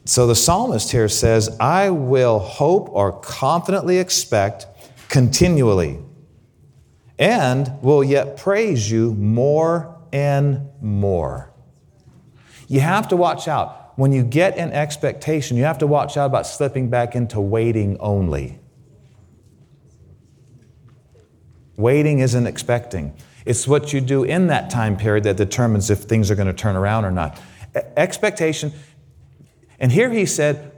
So the psalmist here says, I will hope or confidently expect continually, and will yet praise you more and more. You have to watch out. When you get an expectation, you have to watch out about slipping back into waiting only. Waiting isn't expecting. It's what you do in that time period that determines if things are going to turn around or not. Expectation. And here he said,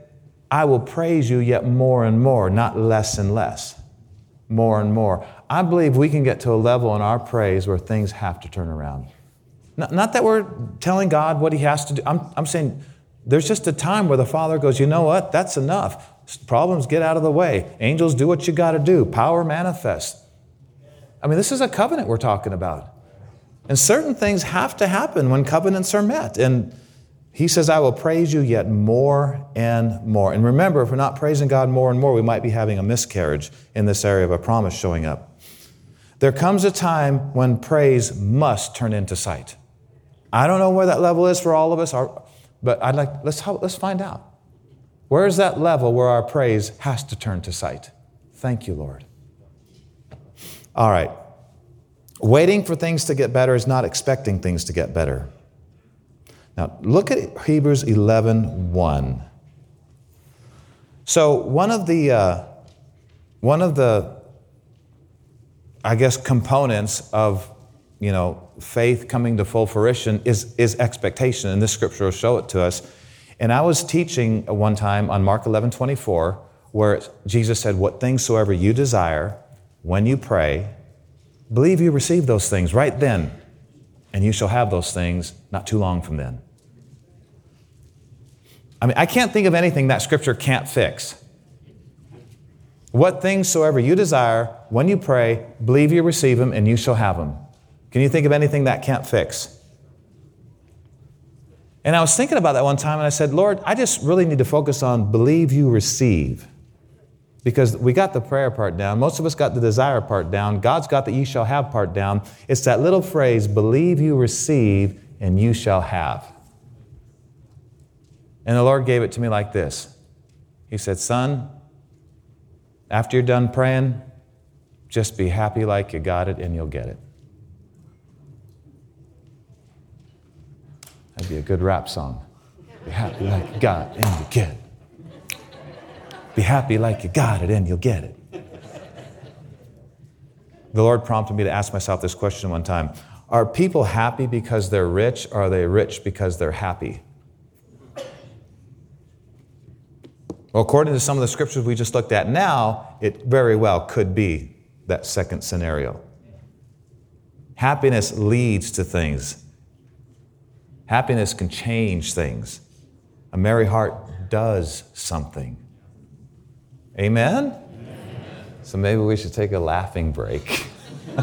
I will praise you yet more and more, not less and less. More and more. I believe we can get to a level in our praise where things have to turn around. Not, not that we're telling God what he has to do. I'm, I'm saying there's just a time where the Father goes, you know what? That's enough. Problems get out of the way. Angels do what you got to do. Power manifests. I mean, this is a covenant we're talking about. And certain things have to happen when covenants are met. And he says, I will praise you yet more and more. And remember, if we're not praising God more and more, we might be having a miscarriage in this area of a promise showing up. There comes a time when praise must turn into sight. I don't know where that level is for all of us, but I'd like, let's, let's find out. Where is that level where our praise has to turn to sight? Thank you, Lord. All right. Waiting for things to get better is not expecting things to get better. Now, look at Hebrews 11 1. So, one of the, uh, one of the, I guess, components of, you know, faith coming to full fruition is, is expectation, and this scripture will show it to us. And I was teaching one time on Mark 11 24, where Jesus said, What things soever you desire, when you pray, believe you receive those things right then, and you shall have those things not too long from then. I mean, I can't think of anything that scripture can't fix. What things soever you desire, when you pray, believe you receive them, and you shall have them. Can you think of anything that can't fix? And I was thinking about that one time, and I said, Lord, I just really need to focus on believe you receive because we got the prayer part down. Most of us got the desire part down. God's got the you shall have part down. It's that little phrase, believe you receive and you shall have. And the Lord gave it to me like this He said, Son, after you're done praying, just be happy like you got it and you'll get it. That'd be a good rap song. Be happy like you got it and you get it. Be happy like you got it and you'll get it. The Lord prompted me to ask myself this question one time Are people happy because they're rich, or are they rich because they're happy? Well, according to some of the scriptures we just looked at now, it very well could be that second scenario. Happiness leads to things. Happiness can change things. A merry heart does something. Amen? So maybe we should take a laughing break.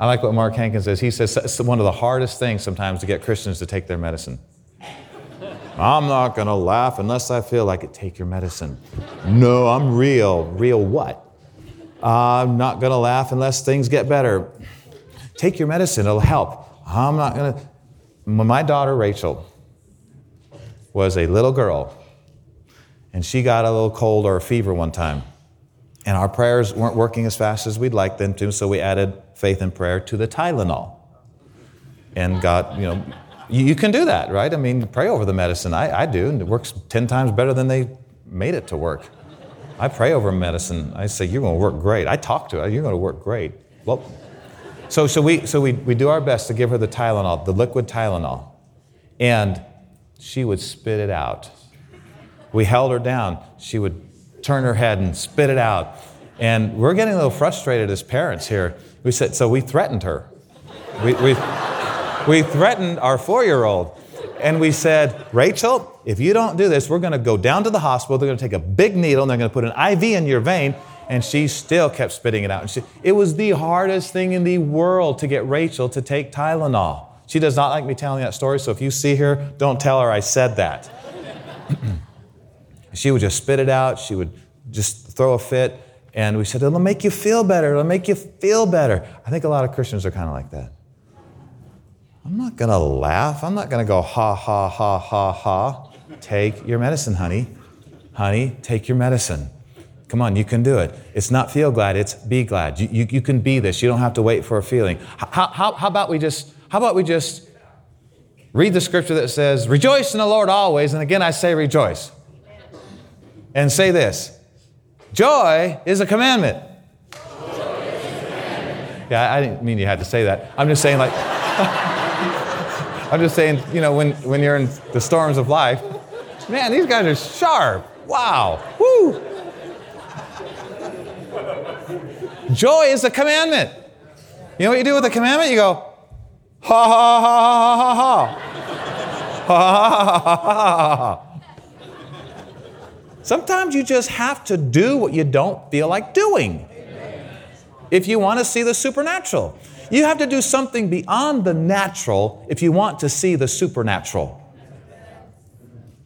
I like what Mark Hankins says. He says it's one of the hardest things sometimes to get Christians to take their medicine. I'm not going to laugh unless I feel like it. Take your medicine. No, I'm real. Real what? I'm not going to laugh unless things get better. Take your medicine, it'll help. I'm not going to. When my daughter Rachel was a little girl, and she got a little cold or a fever one time, and our prayers weren't working as fast as we'd like them to, so we added faith and prayer to the Tylenol. And God, you know, you, you can do that, right? I mean, pray over the medicine. I, I do, and it works 10 times better than they made it to work. I pray over medicine. I say, You're going to work great. I talk to her, You're going to work great. Well, so, so, we, so we, we do our best to give her the Tylenol, the liquid Tylenol. And she would spit it out. We held her down. She would turn her head and spit it out. And we're getting a little frustrated as parents here. We said, so we threatened her. We, we, we threatened our four year old. And we said, Rachel, if you don't do this, we're going to go down to the hospital. They're going to take a big needle and they're going to put an IV in your vein. And she still kept spitting it out. She, it was the hardest thing in the world to get Rachel to take Tylenol. She does not like me telling that story, so if you see her, don't tell her I said that. she would just spit it out. She would just throw a fit. And we said, it'll make you feel better. It'll make you feel better. I think a lot of Christians are kind of like that. I'm not going to laugh. I'm not going to go, ha, ha, ha, ha, ha. Take your medicine, honey. Honey, take your medicine. Come on, you can do it. It's not feel glad, it's be glad. You, you, you can be this. You don't have to wait for a feeling. How, how, how, about we just, how about we just read the scripture that says, rejoice in the Lord always. And again, I say rejoice. And say this Joy is a commandment. Yeah, I didn't mean you had to say that. I'm just saying, like, I'm just saying, you know, when, when you're in the storms of life, man, these guys are sharp. Wow. Woo. Joy is a commandment. You know what you do with a commandment? You go, ha ha ha ha ha ha. Ha ha ha ha ha. Sometimes you just have to do what you don't feel like doing. If you want to see the supernatural, you have to do something beyond the natural if you want to see the supernatural.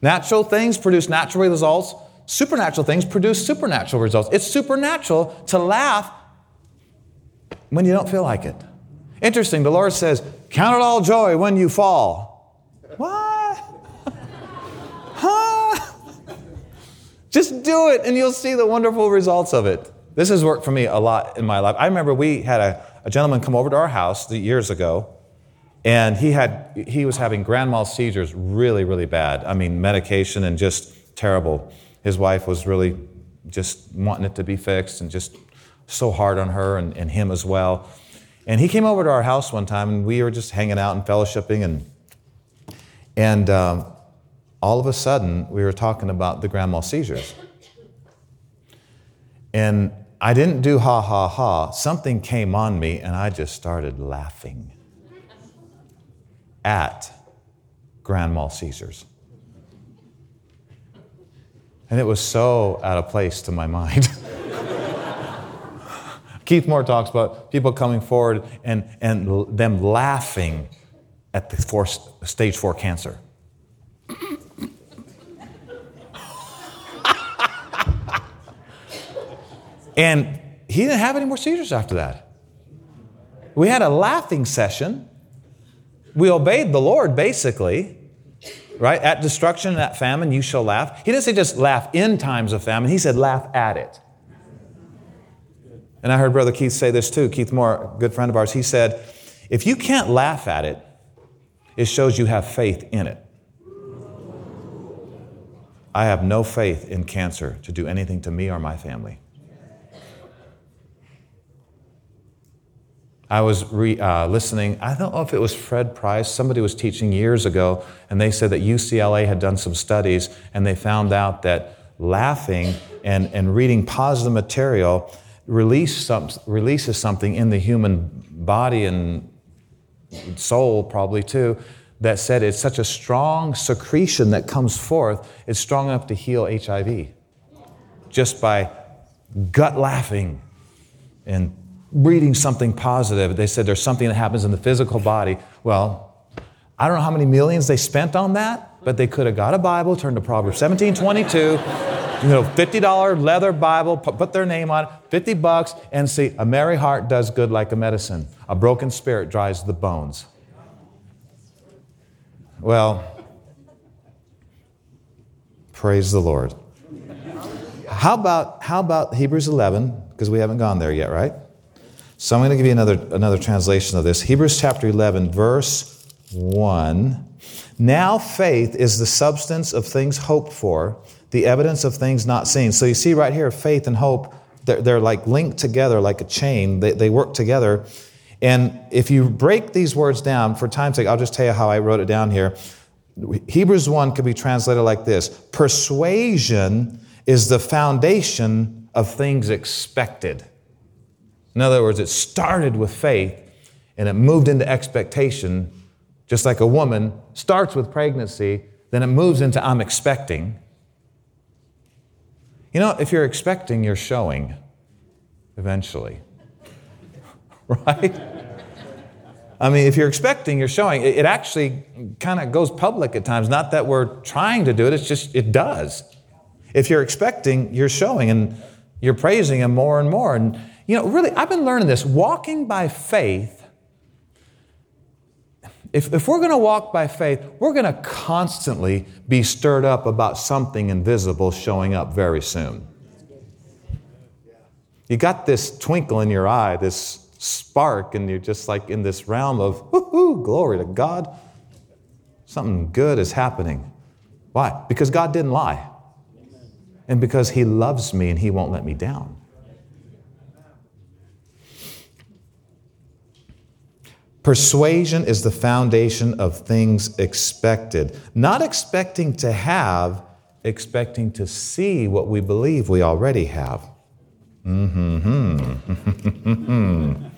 Natural things produce natural results, supernatural things produce supernatural results. It's supernatural to laugh when you don't feel like it. Interesting, the Lord says, Count it all joy when you fall. What? huh? Just do it and you'll see the wonderful results of it. This has worked for me a lot in my life. I remember we had a, a gentleman come over to our house years ago, and he had he was having grand mal seizures really, really bad. I mean, medication and just terrible. His wife was really just wanting it to be fixed and just so hard on her and, and him as well. And he came over to our house one time, and we were just hanging out and fellowshipping, and and um, all of a sudden, we were talking about the grand mal seizures. And I didn't do ha ha ha. Something came on me, and I just started laughing at grand mal seizures. And it was so out of place to my mind. Keith Moore talks about people coming forward and, and them laughing at the four, stage four cancer. And he didn't have any more seizures after that. We had a laughing session. We obeyed the Lord, basically, right? At destruction, and at famine, you shall laugh. He didn't say just laugh in times of famine, he said laugh at it. And I heard Brother Keith say this too. Keith Moore, a good friend of ours, he said, if you can't laugh at it, it shows you have faith in it. I have no faith in cancer to do anything to me or my family. I was re, uh, listening, I don't know if it was Fred Price, somebody was teaching years ago, and they said that UCLA had done some studies and they found out that laughing and, and reading positive material release some, releases something in the human body and soul probably too, that said it's such a strong secretion that comes forth, it's strong enough to heal HIV just by gut laughing and reading something positive. They said there's something that happens in the physical body. Well, I don't know how many millions they spent on that, but they could have got a Bible, turned to Proverbs 17 22, you know, $50 leather Bible, put their name on it, 50 bucks, and see, a merry heart does good like a medicine. A broken spirit dries the bones. Well, praise the Lord. How about, how about Hebrews 11? Because we haven't gone there yet, right? So I'm going to give you another, another translation of this. Hebrews chapter 11, verse 1. Now faith is the substance of things hoped for, the evidence of things not seen. So you see right here, faith and hope, they're, they're like linked together like a chain. They, they work together. And if you break these words down, for time's sake, I'll just tell you how I wrote it down here. Hebrews 1 could be translated like this Persuasion is the foundation of things expected. In other words, it started with faith and it moved into expectation, just like a woman starts with pregnancy, then it moves into I'm expecting. You know, if you're expecting, you're showing eventually. right? I mean, if you're expecting, you're showing. It, actually kind of goes public at times. Not that we're trying to do it, it's just, it does. If you're expecting, you're showing and you're praising Him more and more. And, you know, really, I've been learning this. Walking by faith, if, if we're going to walk by faith, we're going to constantly be stirred up about something invisible showing up very soon. You got this twinkle in your eye, this spark, and you're just like in this realm of, woohoo, glory to God. Something good is happening. Why? Because God didn't lie. And because He loves me and He won't let me down. Persuasion is the foundation of things expected. Not expecting to have, expecting to see what we believe we already have. Mm-hmm.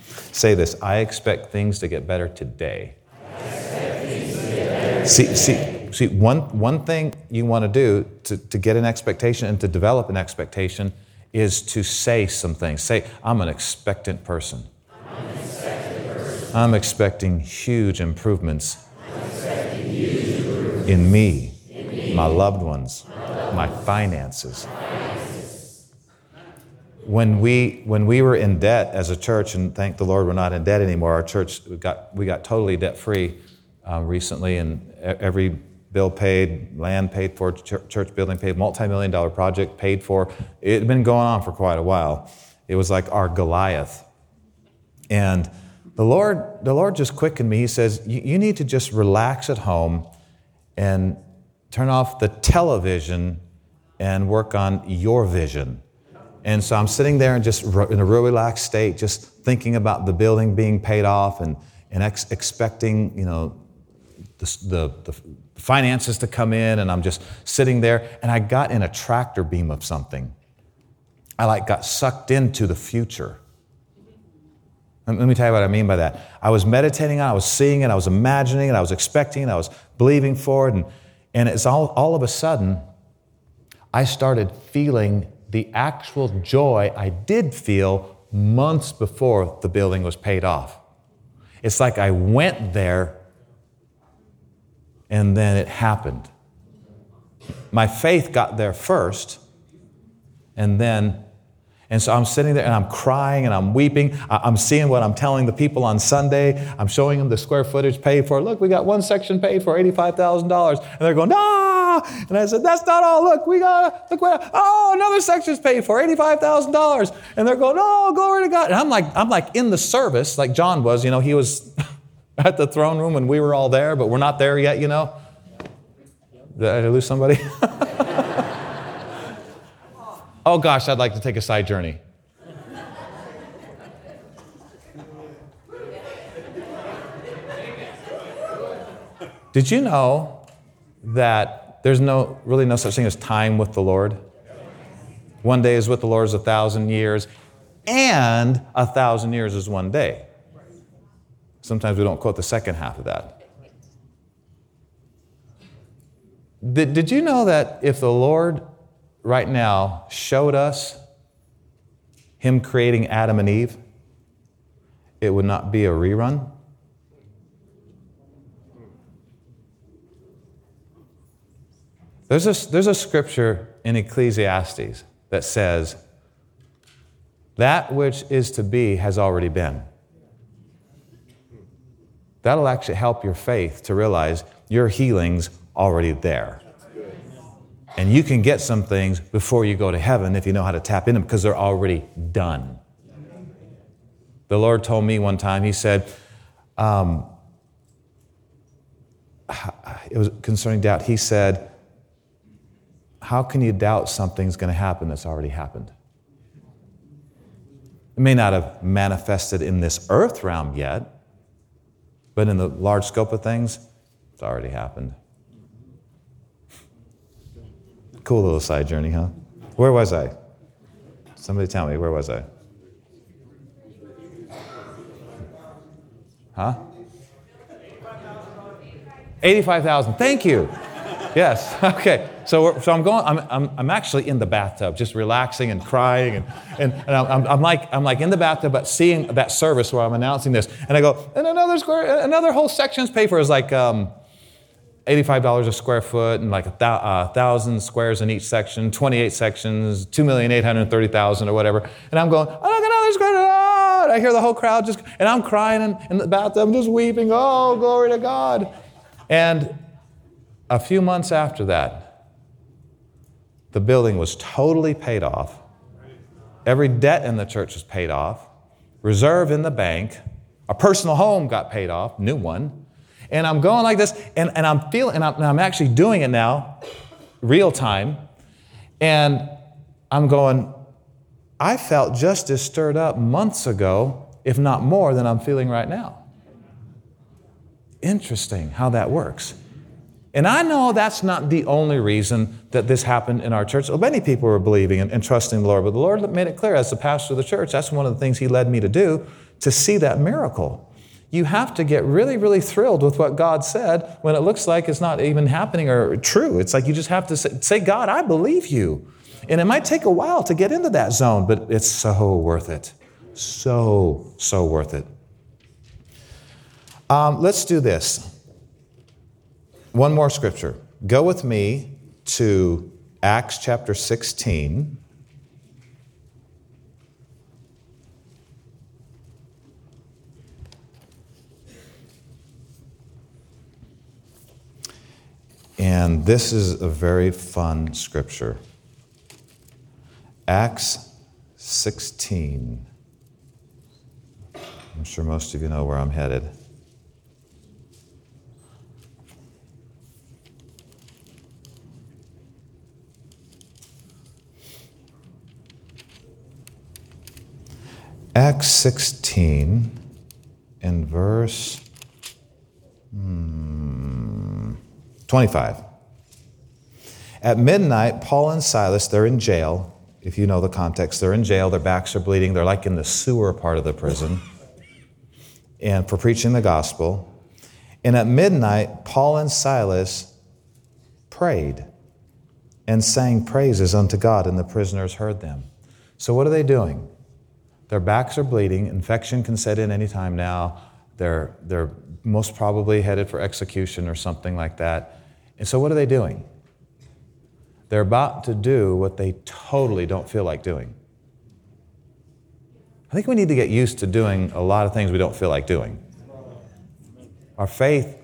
Say this I expect things to get better today. See, see, see one, one thing you want to do to, to get an expectation and to develop an expectation is to say some things. Say, I'm an expectant person. I'm, expectant person. I'm expecting huge improvements, expecting huge improvements. In, me, in me, my loved ones, my finances when we when we were in debt as a church, and thank the Lord we're not in debt anymore. Our church we got we got totally debt free uh, recently, and every bill paid, land paid for, church building paid, multi million dollar project paid for. It had been going on for quite a while. It was like our Goliath, and the Lord the Lord just quickened me. He says you need to just relax at home and turn off the television and work on your vision and so I'm sitting there and just in a real relaxed state, just thinking about the building being paid off and, and ex- expecting, you know, the, the, the, finances to come in. And I'm just sitting there and I got in a tractor beam of something. I like got sucked into the future. Let me tell you what I mean by that. I was meditating on it, I was seeing it, I was imagining it, I was expecting it, I was believing for it. And, and it's all, all of a sudden, I started feeling the actual joy I did feel months before the building was paid off. It's like I went there and then it happened. My faith got there first, and then and so I'm sitting there and I'm crying and I'm weeping. I'm seeing what I'm telling the people on Sunday. I'm showing them the square footage paid for. Look, we got one section paid for $85,000. And they're going, ah! And I said, that's not all. Look, we got, look what, oh, another section's paid for $85,000. And they're going, oh, glory to God. And I'm like, I'm like in the service, like John was, you know, he was at the throne room and we were all there, but we're not there yet, you know. Did I lose somebody? Oh gosh, I'd like to take a side journey. Did you know that there's no really no such thing as time with the Lord? One day is with the Lord is a thousand years, and a thousand years is one day. Sometimes we don't quote the second half of that. Did, did you know that if the Lord right now showed us Him creating Adam and Eve, it would not be a rerun? There's a, there's a scripture in Ecclesiastes that says, That which is to be has already been. That'll actually help your faith to realize your healing's already there. And you can get some things before you go to heaven if you know how to tap in them because they're already done. The Lord told me one time, He said, um, it was concerning doubt. He said, how can you doubt something's going to happen that's already happened? It may not have manifested in this earth realm yet, but in the large scope of things, it's already happened. Cool little side journey, huh? Where was I? Somebody tell me, where was I? Huh? 85,000. Thank you. Yes. Okay. So, so I'm going. I'm, I'm, I'm actually in the bathtub, just relaxing and crying, and, and, and I'm, I'm like I'm like in the bathtub, but seeing that service where I'm announcing this, and I go, and another square, another whole section's paper is like um, $85 a square foot, and like a uh, thousand squares in each section, 28 sections, 2,830,000 or whatever, and I'm going, oh, look at another square. Oh, I hear the whole crowd just, and I'm crying in, in the bathtub, just weeping. Oh, glory to God, and a few months after that, the building was totally paid off. Every debt in the church was paid off. Reserve in the bank. A personal home got paid off, new one. And I'm going like this, and, and I'm feeling, and I'm, and I'm actually doing it now, real time. And I'm going, I felt just as stirred up months ago, if not more, than I'm feeling right now. Interesting how that works. And I know that's not the only reason that this happened in our church. Many people were believing and, and, trusting the Lord, but the Lord made it clear as the pastor of the church, that's one of the things He led me to do to see that miracle. You have to get really, really thrilled with what God said when it looks like it's not even happening or true. It's like you just have to say, God, I believe you. And it might take a while to get into that zone, but it's so worth it. So, so worth it. Um, let's do this. One more scripture. Go with me to Acts chapter 16. And this is a very fun scripture. Acts 16. I'm sure most of you know where I'm headed. Acts 16 in verse hmm, 25. At midnight, Paul and Silas, they're in jail. If you know the context, they're in jail, their backs are bleeding, they're like in the sewer part of the prison, and for preaching the gospel. And at midnight, Paul and Silas prayed and sang praises unto God, and the prisoners heard them. So, what are they doing? Their backs are bleeding. Infection can set in anytime now. They're, they're most probably headed for execution or something like that. And so, what are they doing? They're about to do what they totally don't feel like doing. I think we need to get used to doing a lot of things we don't feel like doing. Our faith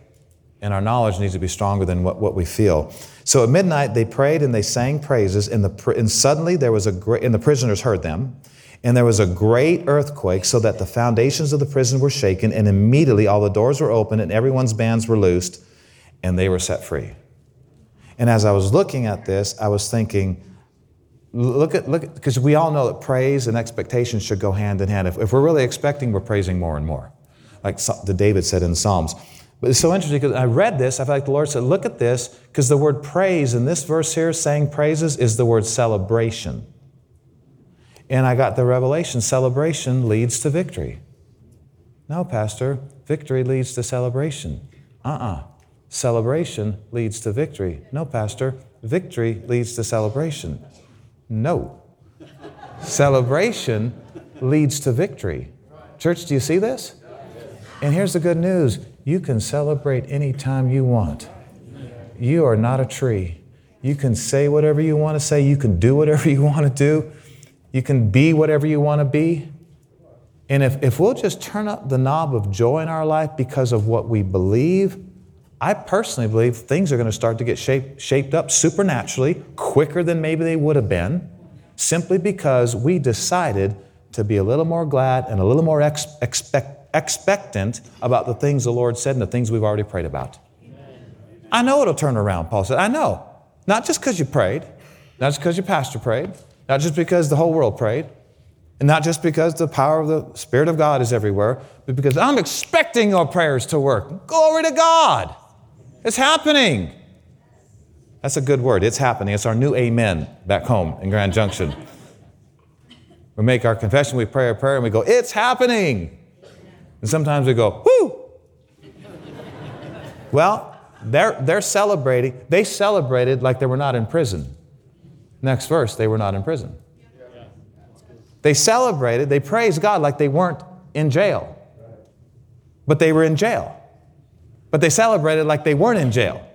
and our knowledge needs to be stronger than what, what we feel. So at midnight, they prayed and they sang praises, and, the, and suddenly there was a great, and the prisoners heard them. And there was a great earthquake, so that the foundations of the prison were shaken, and immediately all the doors were opened, and everyone's bands were loosed, and they were set free. And as I was looking at this, I was thinking, look at, look because we all know that praise and expectation should go hand in hand. If, if we're really expecting, we're praising more and more, like the David said in Psalms. But it's so interesting because I read this, I feel like the Lord said, look at this, because the word praise in this verse here, saying praises, is the word celebration. And I got the revelation celebration leads to victory. No, Pastor, victory leads to celebration. Uh uh uh Celebration leads to victory. No, Pastor, victory leads to celebration. No. celebration leads to victory. Church, do you see this? And here's the good news you can celebrate anytime you want. You are not a tree. You can say whatever you want to say, you can do whatever you want to do, you can be whatever you want to be. And if, if we'll just turn up the knob of joy in our life because of what we believe, I personally believe things are going to start to get shaped, shaped up supernaturally quicker than maybe they would have been, simply because we decided to be a little more glad and a little more ex- expect, expectant about the things the Lord said and the things we've already prayed about. I know it'll turn around, Paul said. I know. Not just because you prayed, not just because your pastor prayed, not just because the whole world prayed, and not just because the power of the Spirit of God is everywhere, but because I'm expecting your prayers to work. Glory to God. It's happening. That's a good word. It's happening. It's our new amen back home in Grand Junction. We make our confession, we pray a prayer, and we go, It's happening. And sometimes we go, Whoo! well, they're, they're celebrating. They celebrated like they were not in prison. Next verse, they were not in prison. They celebrated, they praised God like they weren't in jail. But they were in jail. But they celebrated like they weren't in jail.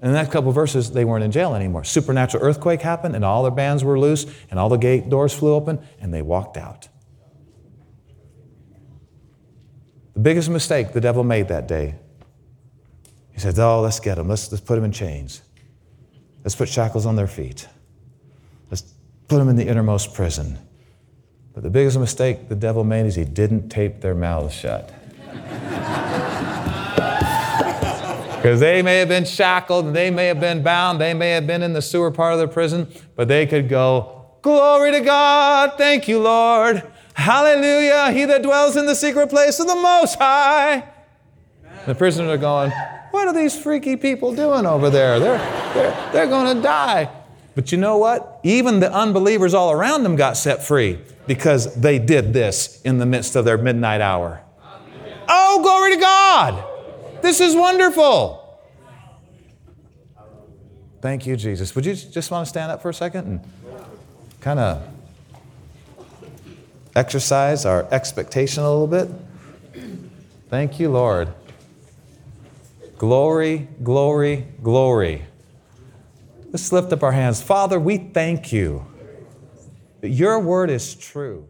In the next couple verses, they weren't in jail anymore. Supernatural earthquake happened, and all their bands were loose, and all the gate doors flew open, and they walked out. The biggest mistake the devil made that day, he said, Oh, let's get them. Let's, let's put them in chains. Let's put shackles on their feet. Let's put them in the innermost prison. But the biggest mistake the devil made is he didn't tape their mouths shut. Because they may have been shackled, they may have been bound, they may have been in the sewer part of the prison, but they could go, Glory to God, thank you, Lord. Hallelujah, he that dwells in the secret place of the Most High. The prisoners are going, What are these freaky people doing over there? They're, they're, they're going to die. But you know what? Even the unbelievers all around them got set free because they did this in the midst of their midnight hour. Oh, glory to God! This is wonderful. Thank you, Jesus. Would you just want to stand up for a second and kind of exercise our expectation a little bit? Thank you, Lord. Glory, glory, glory. Let's lift up our hands. Father, we thank you that your word is true.